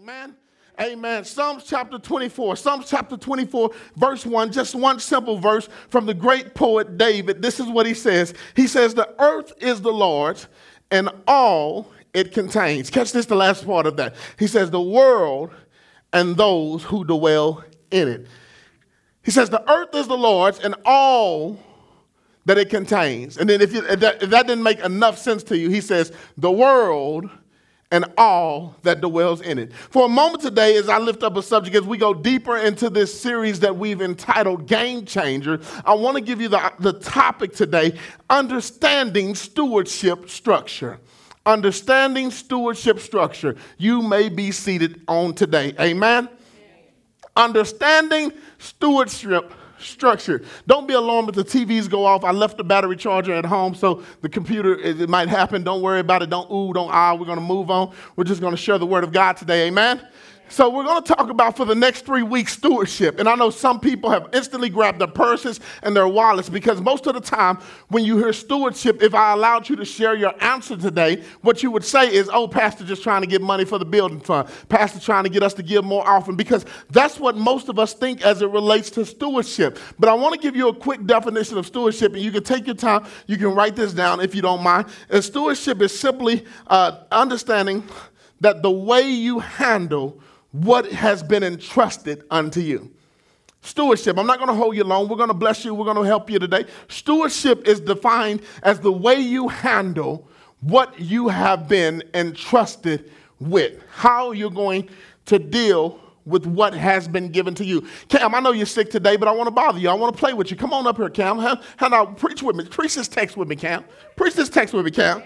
Amen. Amen. Psalms chapter 24. Psalms chapter 24, verse 1, just one simple verse from the great poet David. This is what he says. He says, The earth is the Lord's and all it contains. Catch this, the last part of that. He says, The world and those who dwell in it. He says, The earth is the Lord's and all that it contains. And then if, you, if, that, if that didn't make enough sense to you, he says, The world and all that dwells in it. For a moment today, as I lift up a subject, as we go deeper into this series that we've entitled Game Changer, I want to give you the, the topic today Understanding Stewardship Structure. Understanding Stewardship Structure. You may be seated on today. Amen? Understanding Stewardship structure. Don't be alarmed if the TVs go off. I left the battery charger at home, so the computer, it, might happen. Don't worry about it. Don't ooh, don't ah. We're going to move on. We're just going to share the word of God today. Amen. So, we're going to talk about for the next three weeks stewardship. And I know some people have instantly grabbed their purses and their wallets because most of the time, when you hear stewardship, if I allowed you to share your answer today, what you would say is, Oh, Pastor just trying to get money for the building fund. Pastor trying to get us to give more often because that's what most of us think as it relates to stewardship. But I want to give you a quick definition of stewardship, and you can take your time. You can write this down if you don't mind. And stewardship is simply uh, understanding that the way you handle what has been entrusted unto you. Stewardship, I'm not going to hold you long. We're going to bless you. We're going to help you today. Stewardship is defined as the way you handle what you have been entrusted with, how you're going to deal with what has been given to you. Cam, I know you're sick today, but I want to bother you. I want to play with you. Come on up here, Cam. Hand out, preach with me. Preach this text with me, Cam. Preach this text with me, Cam.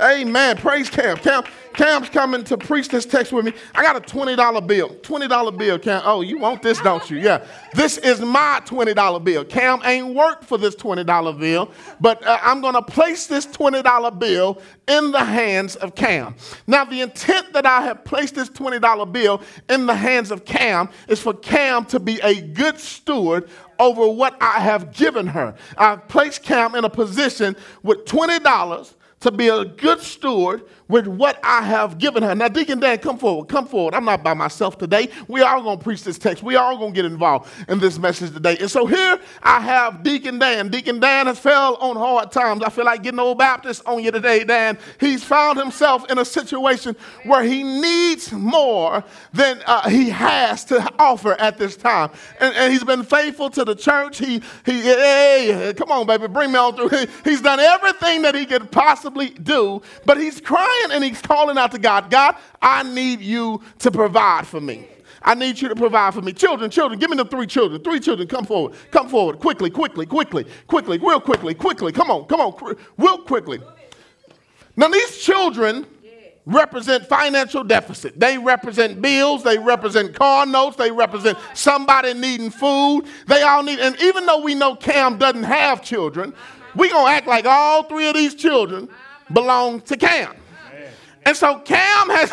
Amen. Praise Cam. Cam, Cam's coming to preach this text with me. I got a $20 bill. $20 bill, Cam. Oh, you want this, don't you? Yeah. This is my $20 bill. Cam ain't worked for this $20 bill, but uh, I'm going to place this $20 bill in the hands of Cam. Now, the intent that I have placed this $20 bill in the hands of Cam is for Cam to be a good steward over what I have given her. I've placed Cam in a position with $20 to be a good steward with what I have given her. Now, Deacon Dan, come forward. Come forward. I'm not by myself today. We all to preach this text. We all to get involved in this message today. And so here I have Deacon Dan. Deacon Dan has fell on hard times. I feel like getting old Baptist on you today, Dan. He's found himself in a situation where he needs more than uh, he has to offer at this time. And, and, he's been faithful to the church. He, he hey, come on, baby, bring me on through. He, he's done everything that he could possibly do, but he's crying and he's calling out to God God, I need you to provide for me. I need you to provide for me. Children, children, give me the three children. Three children, come forward. Come forward. Quickly, quickly, quickly, quickly, real quickly, quickly. Come on, come on, real quickly. Now, these children represent financial deficit. They represent bills, they represent car notes, they represent somebody needing food. They all need, and even though we know Cam doesn't have children, we gonna act like all three of these children belong to Cam. And so Cam has,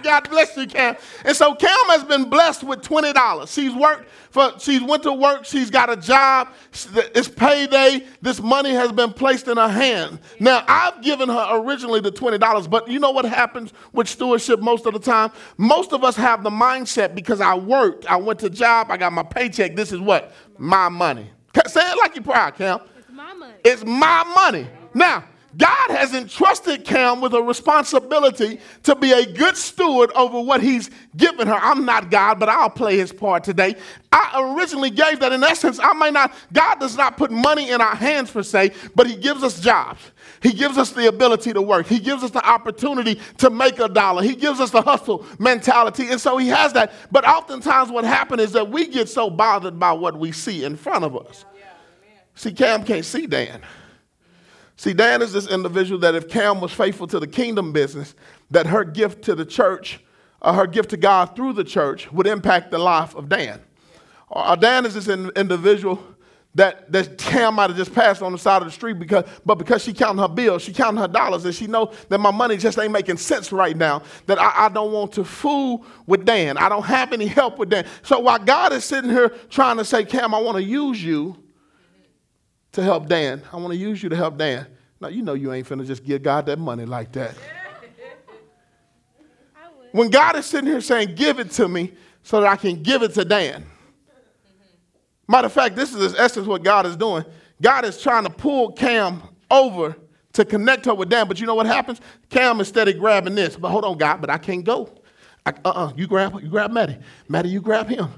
God bless you, Cam. And so Cam has been blessed with $20. She's worked for, she's went to work, she's got a job, it's payday, this money has been placed in her hand. Now, I've given her originally the $20, but you know what happens with stewardship most of the time? Most of us have the mindset because I worked, I went to job, I got my paycheck, this is what? My money. Say it like you're proud, Cam. It's my money. It's my money. Now, God has entrusted Cam with a responsibility to be a good steward over what he's given her. I'm not God, but I'll play his part today. I originally gave that in essence. I may not, God does not put money in our hands per se, but he gives us jobs. He gives us the ability to work. He gives us the opportunity to make a dollar. He gives us the hustle mentality. And so he has that. But oftentimes what happens is that we get so bothered by what we see in front of us. See, Cam can't see Dan. See, Dan is this individual that if Cam was faithful to the kingdom business, that her gift to the church, uh, her gift to God through the church would impact the life of Dan. Uh, Dan is this in, individual that, that Cam might have just passed on the side of the street because, but because she counting her bills, she counting her dollars, and she know that my money just ain't making sense right now, that I, I don't want to fool with Dan. I don't have any help with Dan. So while God is sitting here trying to say, Cam, I want to use you, to help Dan. I want to use you to help Dan. Now, you know you ain't finna just give God that money like that. When God is sitting here saying, Give it to me so that I can give it to Dan. Matter of fact, this is in essence what God is doing. God is trying to pull Cam over to connect her with Dan, but you know what happens? Cam is steady grabbing this. But hold on, God, but I can't go. Uh uh-uh, you grab, you grab Maddie. Maddie, you grab him.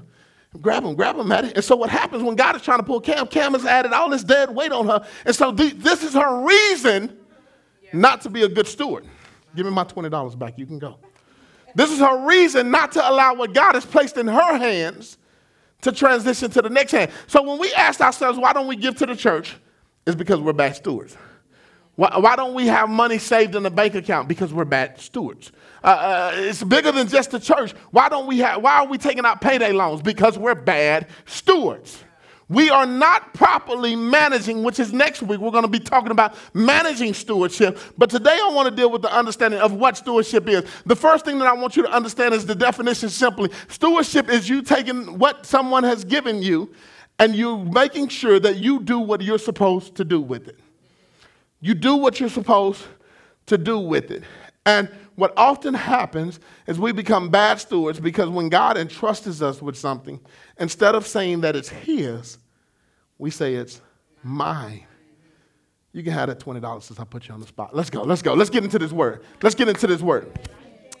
Grab him, grab him, it, And so what happens when God is trying to pull Cam? Cam has added all this dead weight on her. And so this is her reason not to be a good steward. Give me my $20 back. You can go. This is her reason not to allow what God has placed in her hands to transition to the next hand. So when we ask ourselves, why don't we give to the church? It's because we're bad stewards. Why, why don't we have money saved in the bank account? Because we're bad stewards. Uh, uh, it's bigger than just the church. Why don't we have? Why are we taking out payday loans? Because we're bad stewards. We are not properly managing, which is next week. We're going to be talking about managing stewardship. But today I want to deal with the understanding of what stewardship is. The first thing that I want you to understand is the definition simply stewardship is you taking what someone has given you and you making sure that you do what you're supposed to do with it. You do what you're supposed to do with it. And what often happens is we become bad stewards because when God entrusts us with something, instead of saying that it's His, we say it's mine. You can have that $20 since I put you on the spot. Let's go, let's go. Let's get into this word. Let's get into this word.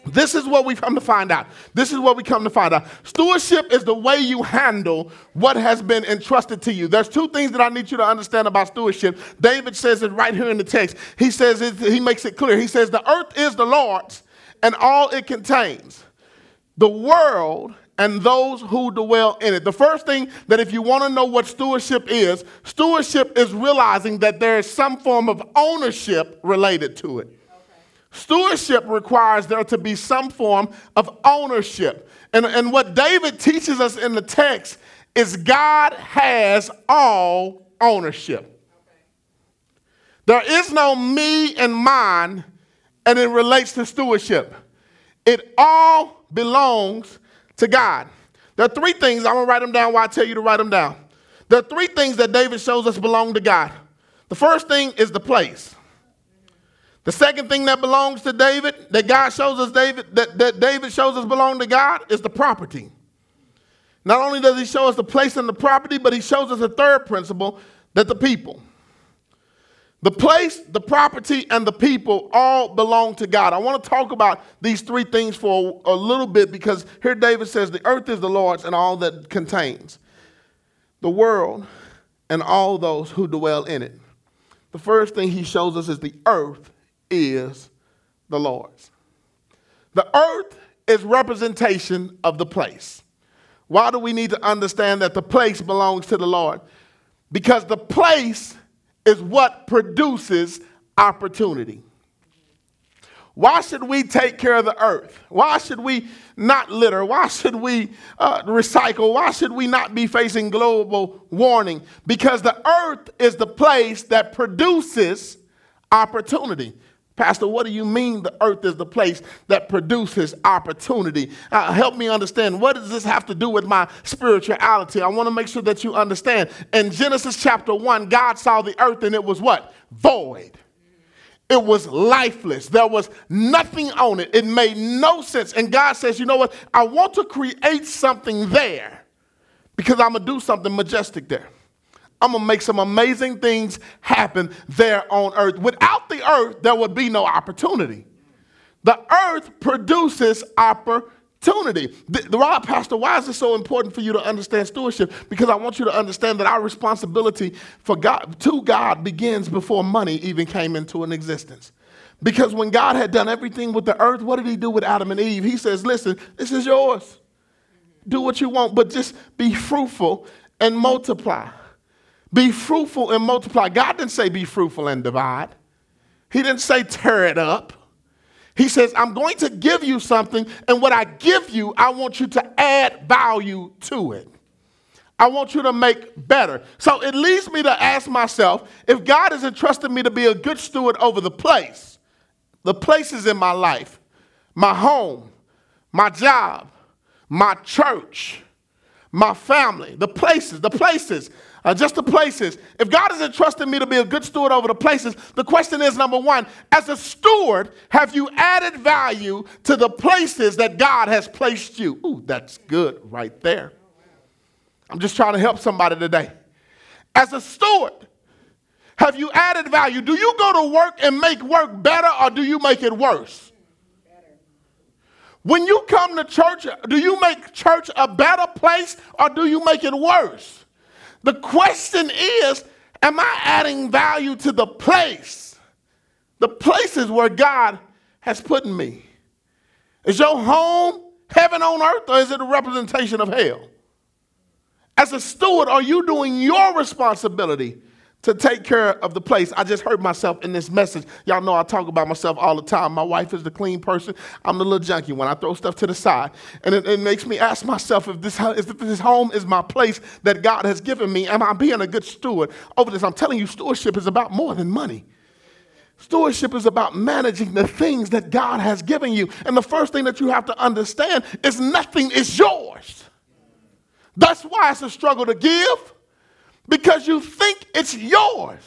This is what we come to find out. This is what we come to find out. Stewardship is the way you handle what has been entrusted to you. There's two things that I need you to understand about stewardship. David says it right here in the text. He says it, he makes it clear. He says the earth is the Lord's and all it contains. The world and those who dwell in it. The first thing that if you want to know what stewardship is, stewardship is realizing that there is some form of ownership related to it. Stewardship requires there to be some form of ownership. And, and what David teaches us in the text is God has all ownership. There is no me and mine, and it relates to stewardship. It all belongs to God. There are three things, I'm gonna write them down while I tell you to write them down. There are three things that David shows us belong to God. The first thing is the place. The second thing that belongs to David, that God shows us David, that, that David shows us belong to God, is the property. Not only does he show us the place and the property, but he shows us a third principle that the people. The place, the property, and the people all belong to God. I want to talk about these three things for a, a little bit because here David says, The earth is the Lord's and all that contains, the world and all those who dwell in it. The first thing he shows us is the earth is the Lord's. The earth is representation of the place. Why do we need to understand that the place belongs to the Lord? Because the place is what produces opportunity. Why should we take care of the earth? Why should we not litter? Why should we uh, recycle? Why should we not be facing global warming? Because the earth is the place that produces opportunity. Pastor, what do you mean the earth is the place that produces opportunity? Uh, help me understand. What does this have to do with my spirituality? I want to make sure that you understand. In Genesis chapter 1, God saw the earth and it was what? Void. It was lifeless. There was nothing on it. It made no sense. And God says, you know what? I want to create something there because I'm going to do something majestic there. I'm going to make some amazing things happen there on earth. Without the earth, there would be no opportunity. The earth produces opportunity. The, the Pastor, why is it so important for you to understand stewardship? Because I want you to understand that our responsibility for God to God begins before money even came into an existence. Because when God had done everything with the earth, what did he do with Adam and Eve? He says, Listen, this is yours. Do what you want, but just be fruitful and multiply. Be fruitful and multiply. God didn't say be fruitful and divide. He didn't say tear it up. He says, I'm going to give you something, and what I give you, I want you to add value to it. I want you to make better. So it leads me to ask myself if God has entrusted me to be a good steward over the place, the places in my life, my home, my job, my church, my family, the places, the places, uh, just the places. If God has entrusted me to be a good steward over the places, the question is number one, as a steward, have you added value to the places that God has placed you? Ooh, that's good right there. I'm just trying to help somebody today. As a steward, have you added value? Do you go to work and make work better or do you make it worse? When you come to church, do you make church a better place or do you make it worse? The question is, am I adding value to the place? The places where God has put me. Is your home heaven on earth or is it a representation of hell? As a steward, are you doing your responsibility to take care of the place. I just heard myself in this message. Y'all know I talk about myself all the time. My wife is the clean person. I'm the little junkie when I throw stuff to the side. And it, it makes me ask myself if this, if this home is my place that God has given me, am I being a good steward over this? I'm telling you, stewardship is about more than money. Stewardship is about managing the things that God has given you. And the first thing that you have to understand is nothing is yours. That's why it's a struggle to give because you think it's yours.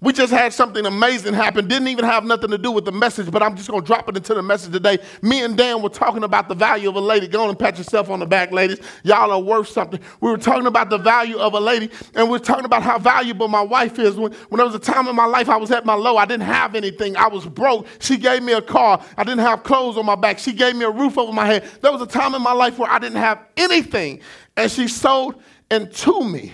We just had something amazing happen. Didn't even have nothing to do with the message, but I'm just going to drop it into the message today. Me and Dan were talking about the value of a lady. Go on and pat yourself on the back, ladies. Y'all are worth something. We were talking about the value of a lady, and we are talking about how valuable my wife is. When, when there was a time in my life I was at my low, I didn't have anything. I was broke. She gave me a car. I didn't have clothes on my back. She gave me a roof over my head. There was a time in my life where I didn't have anything, and she sold into me.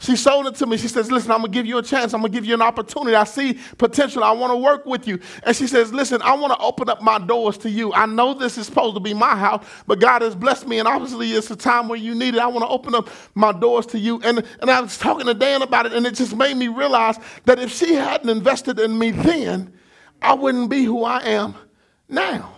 She sold it to me. She says, Listen, I'm going to give you a chance. I'm going to give you an opportunity. I see potential. I want to work with you. And she says, Listen, I want to open up my doors to you. I know this is supposed to be my house, but God has blessed me. And obviously, it's a time where you need it. I want to open up my doors to you. And, and I was talking to Dan about it, and it just made me realize that if she hadn't invested in me then, I wouldn't be who I am now.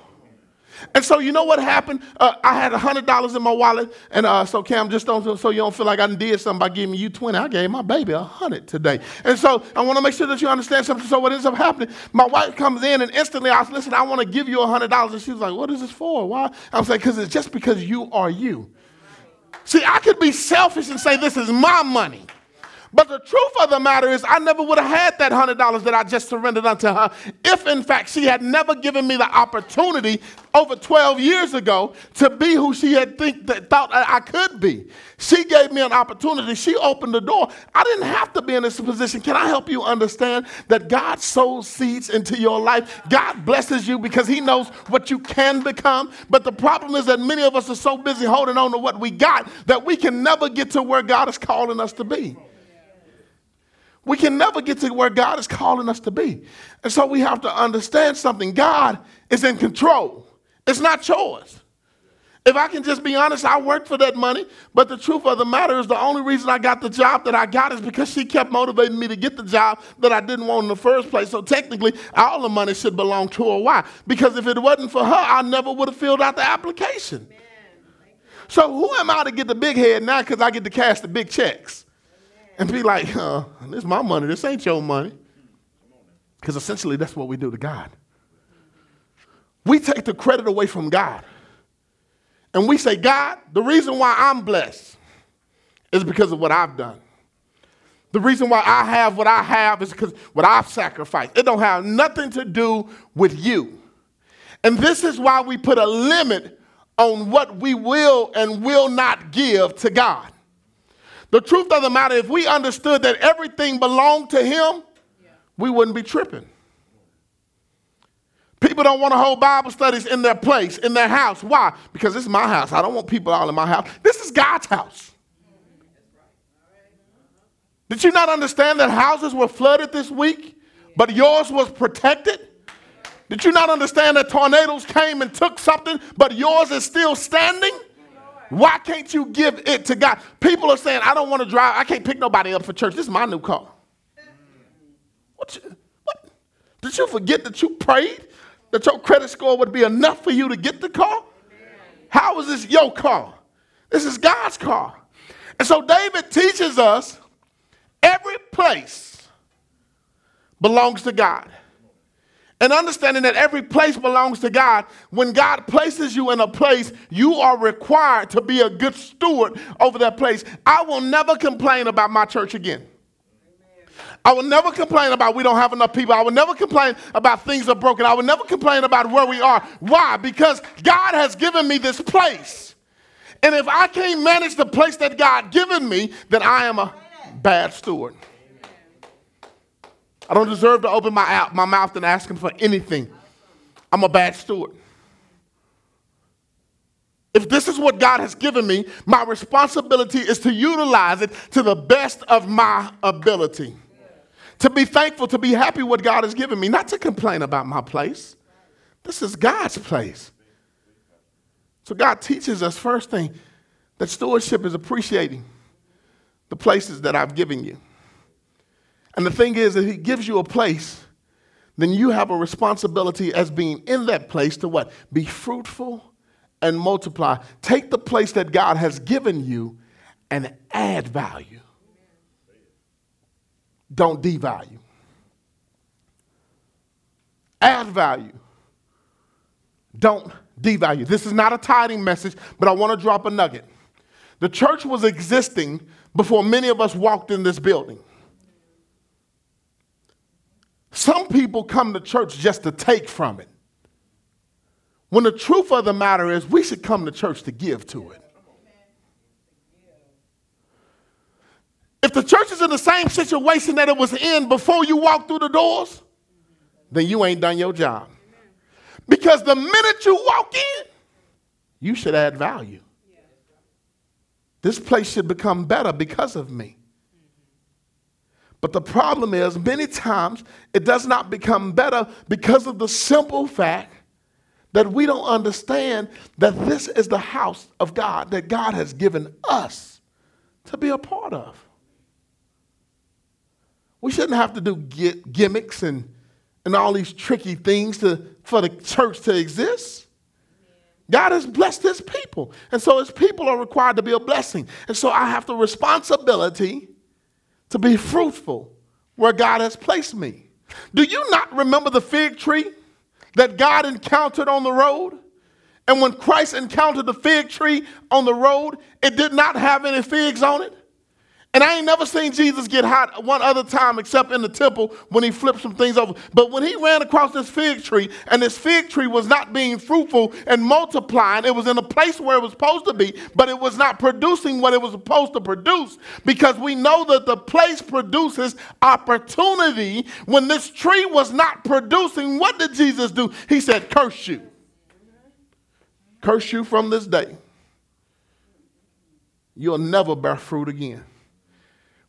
And so you know what happened? Uh, I had $100 in my wallet. And uh, so Cam, just don't, so you don't feel like I did something by giving you 20. I gave my baby 100 today. And so I want to make sure that you understand something. So what ends up happening, my wife comes in and instantly I was, listen, I want to give you $100. And she was like, what is this for? Why? I'm saying, because it's just because you are you. See, I could be selfish and say, this is my money. But the truth of the matter is, I never would have had that $100 that I just surrendered unto her if, in fact, she had never given me the opportunity over 12 years ago to be who she had think, that, thought I could be. She gave me an opportunity. She opened the door. I didn't have to be in this position. Can I help you understand that God sows seeds into your life? God blesses you because He knows what you can become. But the problem is that many of us are so busy holding on to what we got that we can never get to where God is calling us to be. We can never get to where God is calling us to be. And so we have to understand something God is in control, it's not yours. If I can just be honest, I worked for that money, but the truth of the matter is the only reason I got the job that I got is because she kept motivating me to get the job that I didn't want in the first place. So technically, all the money should belong to her. Why? Because if it wasn't for her, I never would have filled out the application. So who am I to get the big head now because I get to cash the big checks? And be like, uh, this is my money, this ain't your money. Because essentially, that's what we do to God. We take the credit away from God. And we say, God, the reason why I'm blessed is because of what I've done. The reason why I have what I have is because what I've sacrificed. It don't have nothing to do with you. And this is why we put a limit on what we will and will not give to God. The truth of the matter, if we understood that everything belonged to Him, we wouldn't be tripping. People don't want to hold Bible studies in their place, in their house. Why? Because this is my house. I don't want people all in my house. This is God's house. Did you not understand that houses were flooded this week, but yours was protected? Did you not understand that tornadoes came and took something, but yours is still standing? Why can't you give it to God? People are saying, I don't want to drive. I can't pick nobody up for church. This is my new car. What, you, what? Did you forget that you prayed that your credit score would be enough for you to get the car? How is this your car? This is God's car. And so David teaches us every place belongs to God. And understanding that every place belongs to God, when God places you in a place, you are required to be a good steward over that place. I will never complain about my church again. I will never complain about we don't have enough people. I will never complain about things are broken. I will never complain about where we are. Why? Because God has given me this place. And if I can't manage the place that God given me, then I am a bad steward. I don't deserve to open my, my mouth and ask him for anything. I'm a bad steward. If this is what God has given me, my responsibility is to utilize it to the best of my ability. To be thankful, to be happy with what God has given me, not to complain about my place. This is God's place. So God teaches us first thing that stewardship is appreciating the places that I've given you. And the thing is, if He gives you a place, then you have a responsibility as being in that place to what? Be fruitful and multiply. Take the place that God has given you and add value. Don't devalue. Add value. Don't devalue. This is not a tithing message, but I want to drop a nugget. The church was existing before many of us walked in this building. Some people come to church just to take from it. When the truth of the matter is, we should come to church to give to it. If the church is in the same situation that it was in before you walked through the doors, then you ain't done your job. Because the minute you walk in, you should add value. This place should become better because of me. But the problem is, many times it does not become better because of the simple fact that we don't understand that this is the house of God that God has given us to be a part of. We shouldn't have to do gimmicks and, and all these tricky things to, for the church to exist. God has blessed his people. And so his people are required to be a blessing. And so I have the responsibility to be fruitful where God has placed me. Do you not remember the fig tree that God encountered on the road? And when Christ encountered the fig tree on the road, it did not have any figs on it. And I ain't never seen Jesus get hot one other time except in the temple when he flipped some things over. But when he ran across this fig tree and this fig tree was not being fruitful and multiplying, it was in a place where it was supposed to be, but it was not producing what it was supposed to produce because we know that the place produces opportunity. When this tree was not producing, what did Jesus do? He said, Curse you. Curse you from this day. You'll never bear fruit again.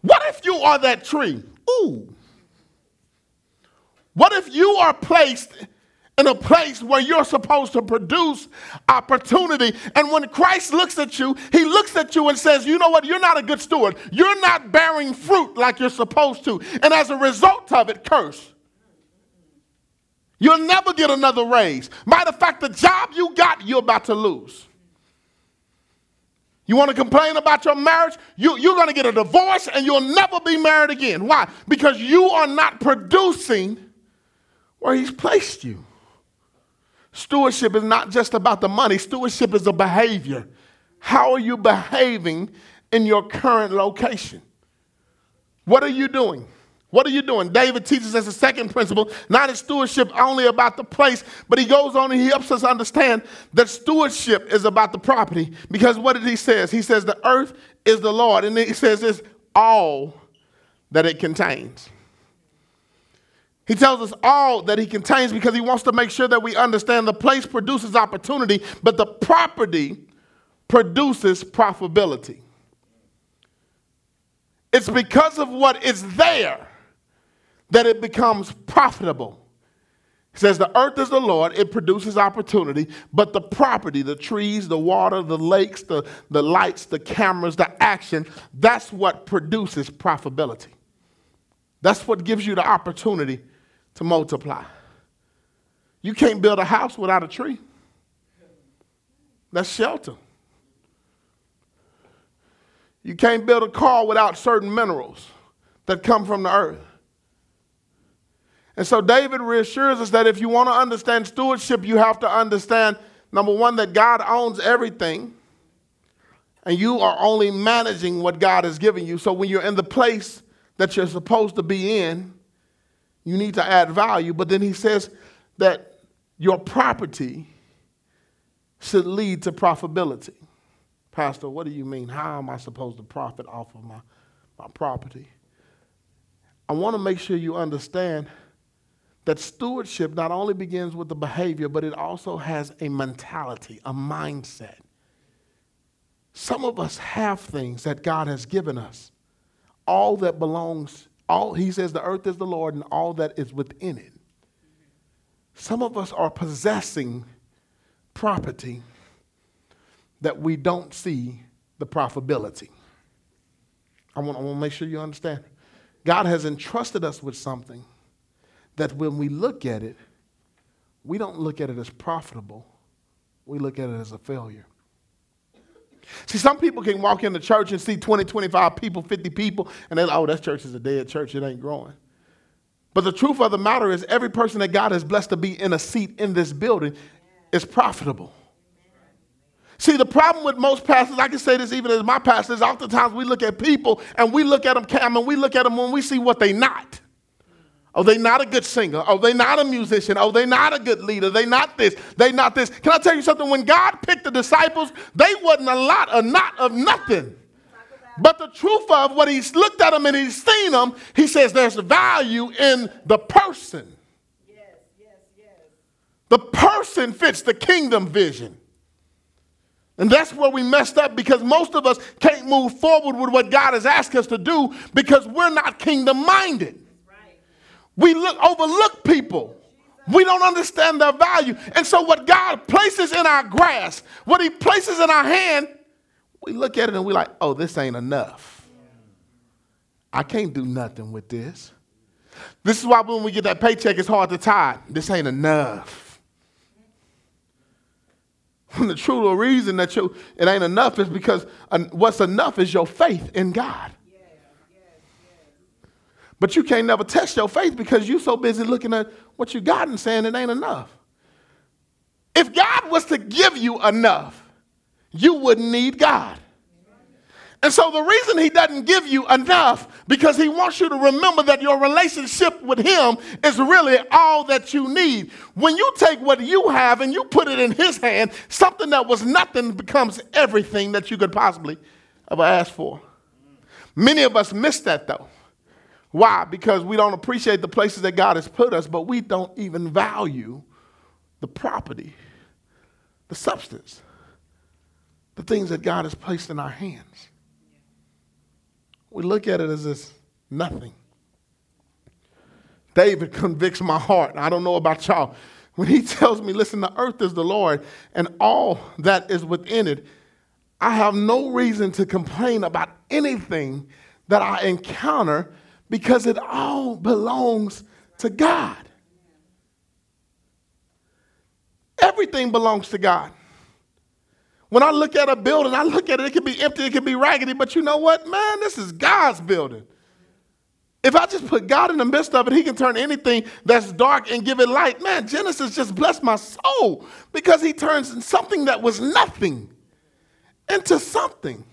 What if you are that tree? Ooh. What if you are placed in a place where you're supposed to produce opportunity? And when Christ looks at you, he looks at you and says, You know what? You're not a good steward. You're not bearing fruit like you're supposed to. And as a result of it, curse. You'll never get another raise. Matter of fact, the job you got, you're about to lose. You want to complain about your marriage? You, you're going to get a divorce and you'll never be married again. Why? Because you are not producing where He's placed you. Stewardship is not just about the money, stewardship is a behavior. How are you behaving in your current location? What are you doing? What are you doing? David teaches us a second principle, not in stewardship only about the place, but he goes on and he helps us understand that stewardship is about the property. Because what did he says? He says the earth is the Lord, and he says it's all that it contains. He tells us all that he contains because he wants to make sure that we understand the place produces opportunity, but the property produces profitability. It's because of what is there that it becomes profitable. Says, The earth is the Lord, it produces opportunity, but the property, the trees, the water, the lakes, the, the lights, the cameras, the action, that's what produces profitability. That's what gives you the opportunity to multiply. You can't build a house without a tree. That's shelter. You can't build a car without certain minerals that come from the earth. And so David reassures us that if you want to understand stewardship, you have to understand number one, that God owns everything, and you are only managing what God has given you. So when you're in the place that you're supposed to be in, you need to add value. But then he says that your property should lead to profitability. Pastor, what do you mean? How am I supposed to profit off of my, my property? I want to make sure you understand that stewardship not only begins with the behavior, but it also has a mentality, a mindset. Some of us have things that God has given us. All that belongs, all he says the earth is the Lord and all that is within it. Some of us are possessing property that we don't see the profitability. I want, I want to make sure you understand. God has entrusted us with something that when we look at it, we don't look at it as profitable, we look at it as a failure. See, some people can walk into church and see 20, 25 people, 50 people, and they're like, oh, that church is a dead church, it ain't growing. But the truth of the matter is, every person that God has blessed to be in a seat in this building is profitable. See, the problem with most pastors, I can say this even as my pastors, oftentimes we look at people and we look at them, I mean, we look at them when we see what they not. Oh, they not a good singer. Oh, they not a musician. Oh, they not a good leader. They not this. They not this. Can I tell you something? When God picked the disciples, they wasn't a lot, a not of nothing. But the truth of what he's looked at them and he's seen them, he says there's value in the person. Yes, yes, yes. The person fits the kingdom vision. And that's where we messed up because most of us can't move forward with what God has asked us to do because we're not kingdom minded. We look, overlook people. We don't understand their value. And so, what God places in our grasp, what He places in our hand, we look at it and we're like, oh, this ain't enough. I can't do nothing with this. This is why when we get that paycheck, it's hard to tie. This ain't enough. And the true reason that you, it ain't enough is because what's enough is your faith in God. But you can't never test your faith because you're so busy looking at what you got and saying it ain't enough. If God was to give you enough, you wouldn't need God. And so the reason he doesn't give you enough because he wants you to remember that your relationship with him is really all that you need. When you take what you have and you put it in his hand, something that was nothing becomes everything that you could possibly ever ask for. Many of us miss that though. Why? Because we don't appreciate the places that God has put us, but we don't even value the property, the substance, the things that God has placed in our hands. We look at it as this nothing. David convicts my heart. I don't know about y'all. When he tells me, listen, the earth is the Lord and all that is within it, I have no reason to complain about anything that I encounter because it all belongs to God. Everything belongs to God. When I look at a building, I look at it, it can be empty, it can be raggedy, but you know what, man? This is God's building. If I just put God in the midst of it, He can turn anything that's dark and give it light. Man, Genesis just blessed my soul because He turns something that was nothing into something.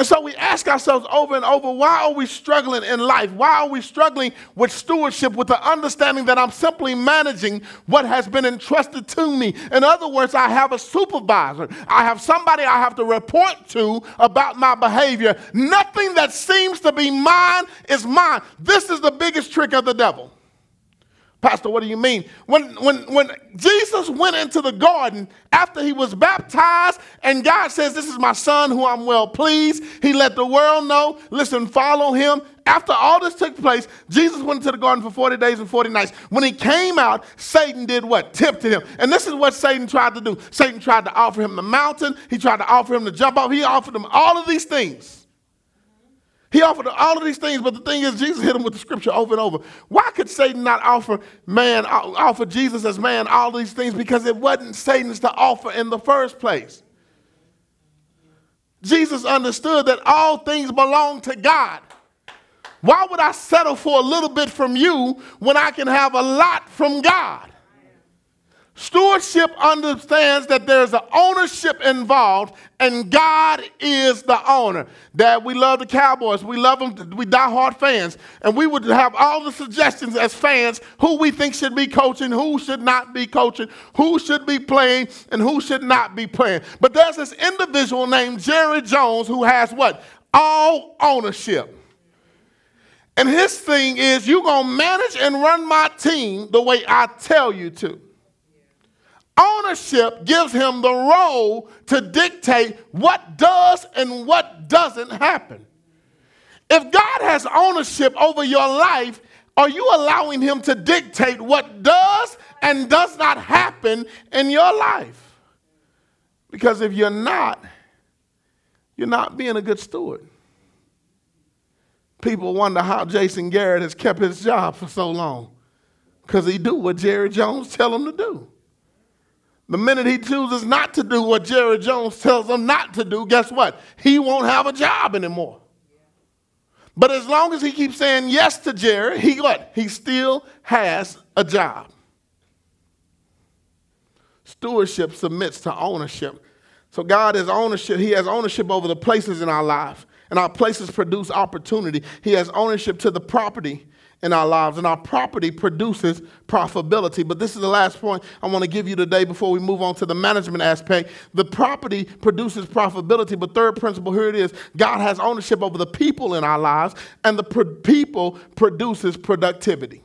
And so we ask ourselves over and over why are we struggling in life? Why are we struggling with stewardship, with the understanding that I'm simply managing what has been entrusted to me? In other words, I have a supervisor, I have somebody I have to report to about my behavior. Nothing that seems to be mine is mine. This is the biggest trick of the devil. Pastor, what do you mean? When, when, when Jesus went into the garden after he was baptized, and God says, This is my son who I'm well pleased, he let the world know, listen, follow him. After all this took place, Jesus went into the garden for 40 days and 40 nights. When he came out, Satan did what? Tempted him. And this is what Satan tried to do. Satan tried to offer him the mountain, he tried to offer him to jump off, he offered him all of these things. He offered all of these things, but the thing is, Jesus hit him with the scripture over and over. Why could Satan not offer man, offer Jesus as man all these things? Because it wasn't Satan's to offer in the first place. Jesus understood that all things belong to God. Why would I settle for a little bit from you when I can have a lot from God? Stewardship understands that there's an ownership involved, and God is the owner. That we love the Cowboys, we love them, we die hard fans, and we would have all the suggestions as fans who we think should be coaching, who should not be coaching, who should be playing, and who should not be playing. But there's this individual named Jerry Jones who has what? All ownership. And his thing is, you're going to manage and run my team the way I tell you to. Ownership gives him the role to dictate what does and what doesn't happen. If God has ownership over your life, are you allowing him to dictate what does and does not happen in your life? Because if you're not, you're not being a good steward. People wonder how Jason Garrett has kept his job for so long. Because he do what Jerry Jones tell him to do. The minute he chooses not to do what Jerry Jones tells him not to do, guess what? He won't have a job anymore. But as long as he keeps saying yes to Jerry, he what? He still has a job. Stewardship submits to ownership. So God has ownership. He has ownership over the places in our life. And our places produce opportunity. He has ownership to the property in our lives, and our property produces profitability. But this is the last point I want to give you today before we move on to the management aspect. The property produces profitability, but third principle here it is God has ownership over the people in our lives, and the pro- people produces productivity.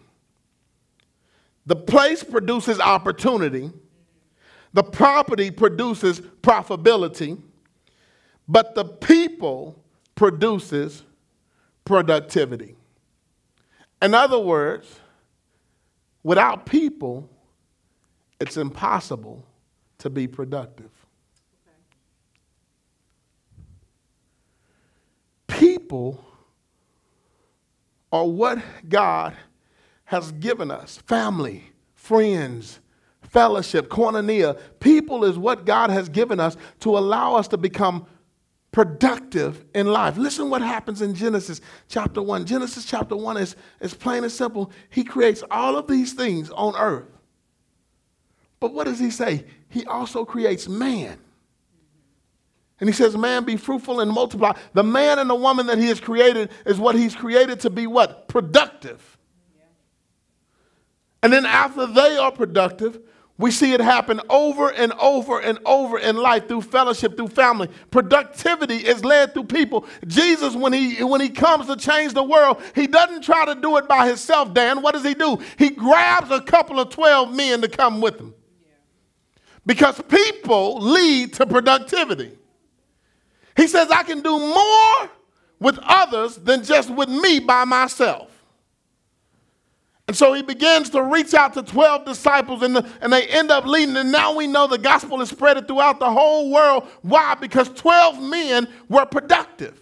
The place produces opportunity, the property produces profitability, but the people produces productivity. In other words, without people, it's impossible to be productive. People are what God has given us family, friends, fellowship, koinonia. People is what God has given us to allow us to become productive in life. Listen what happens in Genesis chapter 1. Genesis chapter 1 is, is plain and simple. He creates all of these things on earth. But what does he say? He also creates man. And he says, Man, be fruitful and multiply. The man and the woman that he has created is what he's created to be what? Productive. And then after they are productive, we see it happen over and over and over in life through fellowship, through family. Productivity is led through people. Jesus, when he, when he comes to change the world, he doesn't try to do it by himself, Dan. What does he do? He grabs a couple of 12 men to come with him. Because people lead to productivity. He says, I can do more with others than just with me by myself. And so he begins to reach out to 12 disciples, and, the, and they end up leading. And now we know the gospel is spread throughout the whole world. Why? Because 12 men were productive.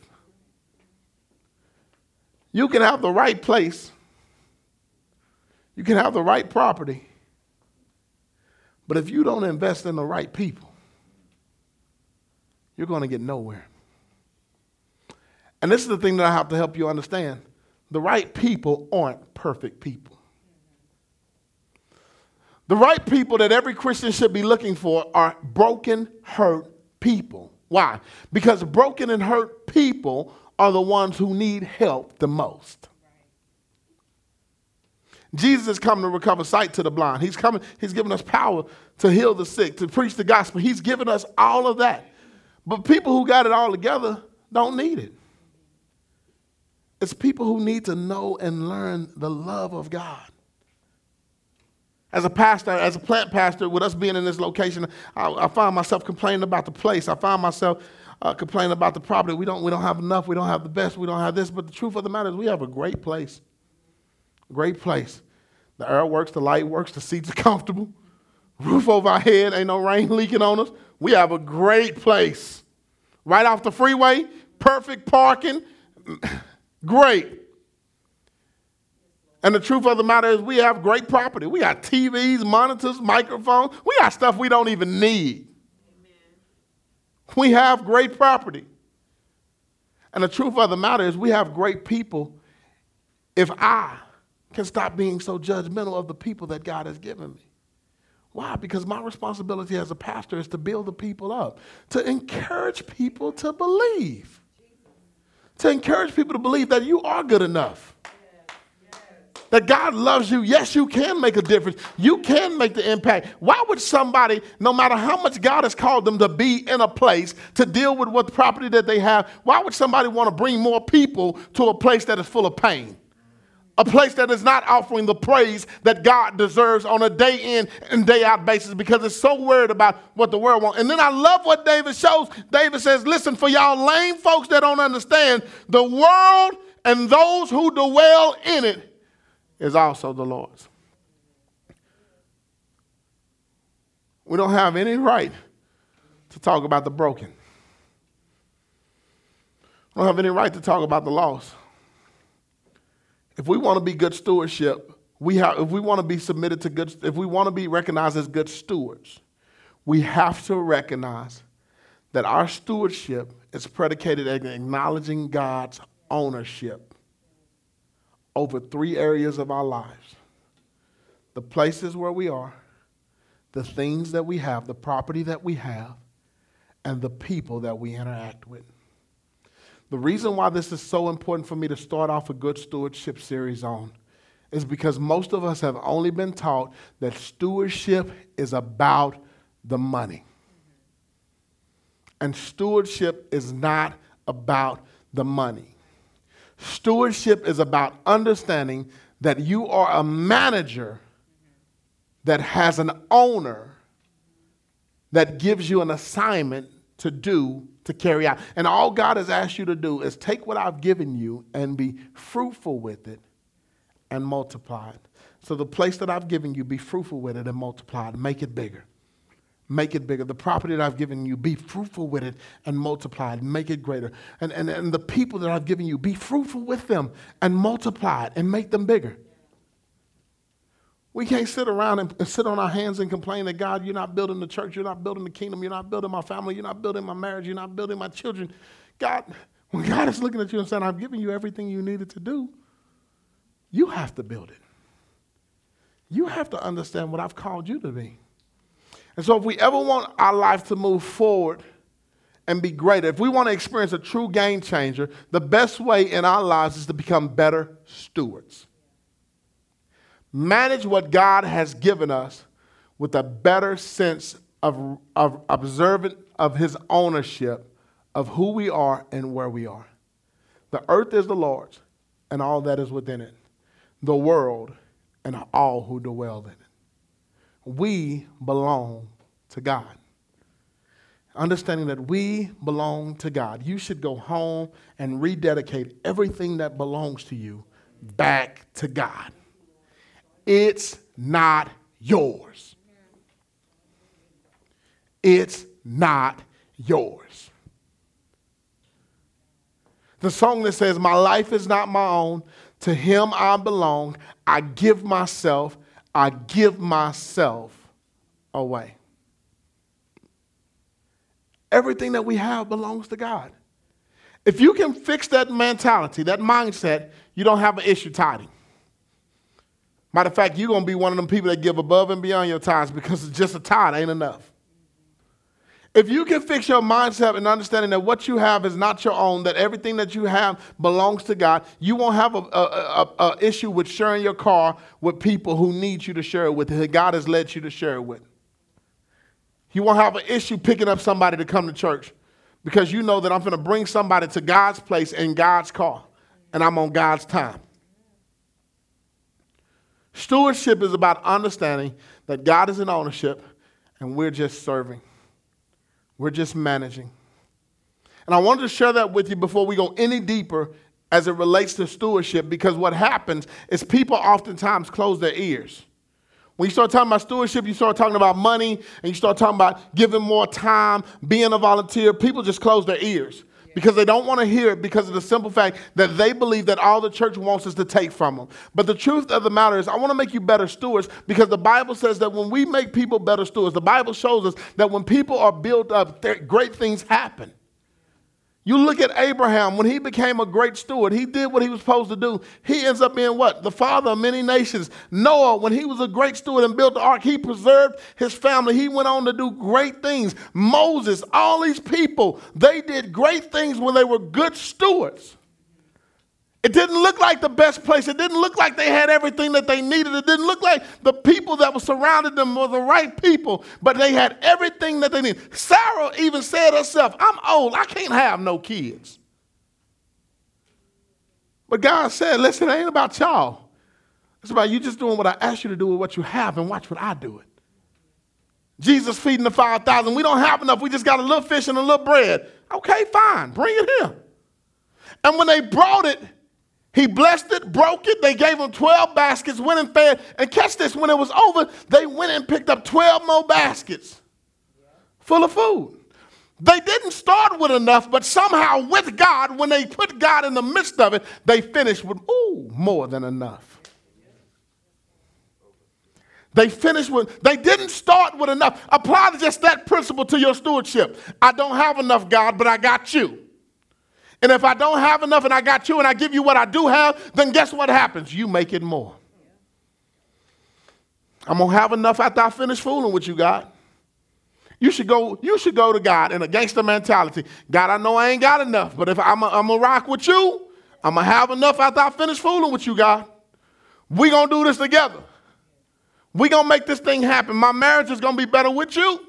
You can have the right place, you can have the right property, but if you don't invest in the right people, you're going to get nowhere. And this is the thing that I have to help you understand the right people aren't perfect people. The right people that every Christian should be looking for are broken, hurt people. Why? Because broken and hurt people are the ones who need help the most. Jesus is coming to recover sight to the blind. He's coming, he's given us power to heal the sick, to preach the gospel. He's given us all of that. But people who got it all together don't need it. It's people who need to know and learn the love of God. As a pastor, as a plant pastor, with us being in this location, I, I find myself complaining about the place. I find myself uh, complaining about the property. We don't, we don't have enough. We don't have the best. We don't have this. But the truth of the matter is, we have a great place. Great place. The air works, the light works, the seats are comfortable, roof over our head, ain't no rain leaking on us. We have a great place. Right off the freeway, perfect parking, great. And the truth of the matter is, we have great property. We got TVs, monitors, microphones. We got stuff we don't even need. Amen. We have great property. And the truth of the matter is, we have great people if I can stop being so judgmental of the people that God has given me. Why? Because my responsibility as a pastor is to build the people up, to encourage people to believe, to encourage people to believe that you are good enough. That God loves you. Yes, you can make a difference. You can make the impact. Why would somebody, no matter how much God has called them to be in a place to deal with what property that they have, why would somebody want to bring more people to a place that is full of pain? a place that is not offering the praise that God deserves on a day in and day out basis because it's so worried about what the world wants. And then I love what David shows. David says, Listen, for y'all lame folks that don't understand, the world and those who dwell in it is also the Lord's. We don't have any right to talk about the broken. We don't have any right to talk about the lost. If we want to be good stewardship, we have, if we want to be submitted to good, if we want to be recognized as good stewards, we have to recognize that our stewardship is predicated on acknowledging God's ownership over three areas of our lives the places where we are, the things that we have, the property that we have, and the people that we interact with. The reason why this is so important for me to start off a good stewardship series on is because most of us have only been taught that stewardship is about the money. And stewardship is not about the money. Stewardship is about understanding that you are a manager that has an owner that gives you an assignment to do to carry out. And all God has asked you to do is take what I've given you and be fruitful with it and multiply it. So the place that I've given you, be fruitful with it and multiply it. Make it bigger. Make it bigger. The property that I've given you, be fruitful with it and multiply it. Make it greater. And, and, and the people that I've given you, be fruitful with them and multiply it and make them bigger. We can't sit around and, sit on our hands and complain that God, you're not building the church, you're not building the kingdom, you're not building my family, you're not building my marriage, you're not building my children. God, when God is looking at you and saying, I've given you everything you needed to do, you have to build it. You have to understand what I've called you to be. And so, if we ever want our life to move forward and be greater, if we want to experience a true game changer, the best way in our lives is to become better stewards manage what God has given us with a better sense of, of observant of his ownership of who we are and where we are. The earth is the Lord's and all that is within it, the world and all who dwell in it. We belong to God. Understanding that we belong to God, you should go home and rededicate everything that belongs to you back to God. It's not yours. It's not yours. The song that says, My life is not my own, to him I belong. I give myself, I give myself away. Everything that we have belongs to God. If you can fix that mentality, that mindset, you don't have an issue tithing. Matter of fact, you're going to be one of them people that give above and beyond your tithes because it's just a tithe ain't enough. If you can fix your mindset and understanding that what you have is not your own, that everything that you have belongs to God, you won't have a, a, a, a issue with sharing your car with people who need you to share it with, that God has led you to share it with. You won't have an issue picking up somebody to come to church because you know that I'm going to bring somebody to God's place in God's car and I'm on God's time. Stewardship is about understanding that God is in ownership and we're just serving, we're just managing. And I wanted to share that with you before we go any deeper as it relates to stewardship because what happens is people oftentimes close their ears. When you start talking about stewardship, you start talking about money and you start talking about giving more time, being a volunteer, people just close their ears because they don't want to hear it because of the simple fact that they believe that all the church wants is to take from them. But the truth of the matter is, I want to make you better stewards because the Bible says that when we make people better stewards, the Bible shows us that when people are built up, great things happen. You look at Abraham, when he became a great steward, he did what he was supposed to do. He ends up being what? The father of many nations. Noah, when he was a great steward and built the ark, he preserved his family. He went on to do great things. Moses, all these people, they did great things when they were good stewards. It didn't look like the best place. It didn't look like they had everything that they needed. It didn't look like the people that were surrounding them were the right people, but they had everything that they needed. Sarah even said herself, I'm old. I can't have no kids. But God said, listen, it ain't about y'all. It's about you just doing what I asked you to do with what you have and watch what I do it. Jesus feeding the 5,000. We don't have enough. We just got a little fish and a little bread. Okay, fine. Bring it here. And when they brought it, he blessed it, broke it. They gave him 12 baskets, went and fed. And catch this when it was over, they went and picked up 12 more baskets full of food. They didn't start with enough, but somehow with God, when they put God in the midst of it, they finished with, ooh, more than enough. They finished with, they didn't start with enough. Apply just that principle to your stewardship. I don't have enough, God, but I got you. And if I don't have enough and I got you and I give you what I do have, then guess what happens? You make it more. I'm gonna have enough after I finish fooling with you, God. You should go, you should go to God in a gangster mentality. God, I know I ain't got enough, but if I'm gonna rock with you, I'm gonna have enough after I finish fooling with you, God. we gonna do this together. we gonna make this thing happen. My marriage is gonna be better with you.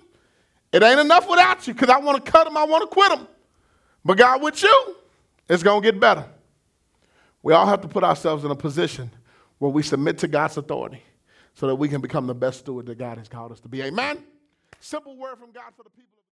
It ain't enough without you, because I want to cut them, I want to quit them. But God with you, it's going to get better. We all have to put ourselves in a position where we submit to God's authority so that we can become the best steward that God has called us to be. Amen? Simple word from God for the people.